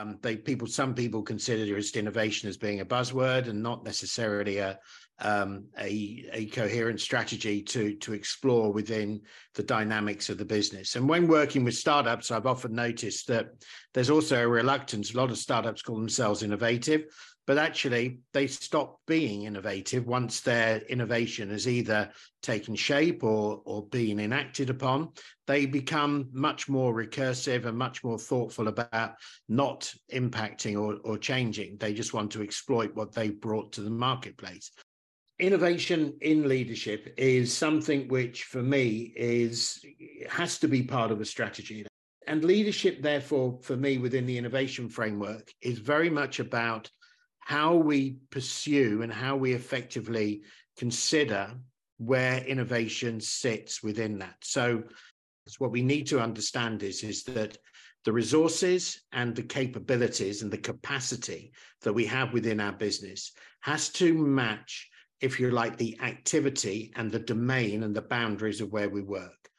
Um, they people, some people consider just innovation as being a buzzword and not necessarily a um, a, a coherent strategy to to explore within the dynamics of the business. And when working with startups, I've often noticed that there's also a reluctance. A lot of startups call themselves innovative, but actually they stop being innovative once their innovation has either taken shape or or been enacted upon. They become much more recursive and much more thoughtful about not impacting or, or changing. They just want to exploit what they brought to the marketplace. Innovation in leadership is something which for me is has to be part of a strategy. And leadership therefore for me within the innovation framework is very much about how we pursue and how we effectively consider where innovation sits within that. So, what we need to understand is, is that the resources and the capabilities and the capacity that we have within our business has to match, if you like, the activity and the domain and the boundaries of where we work.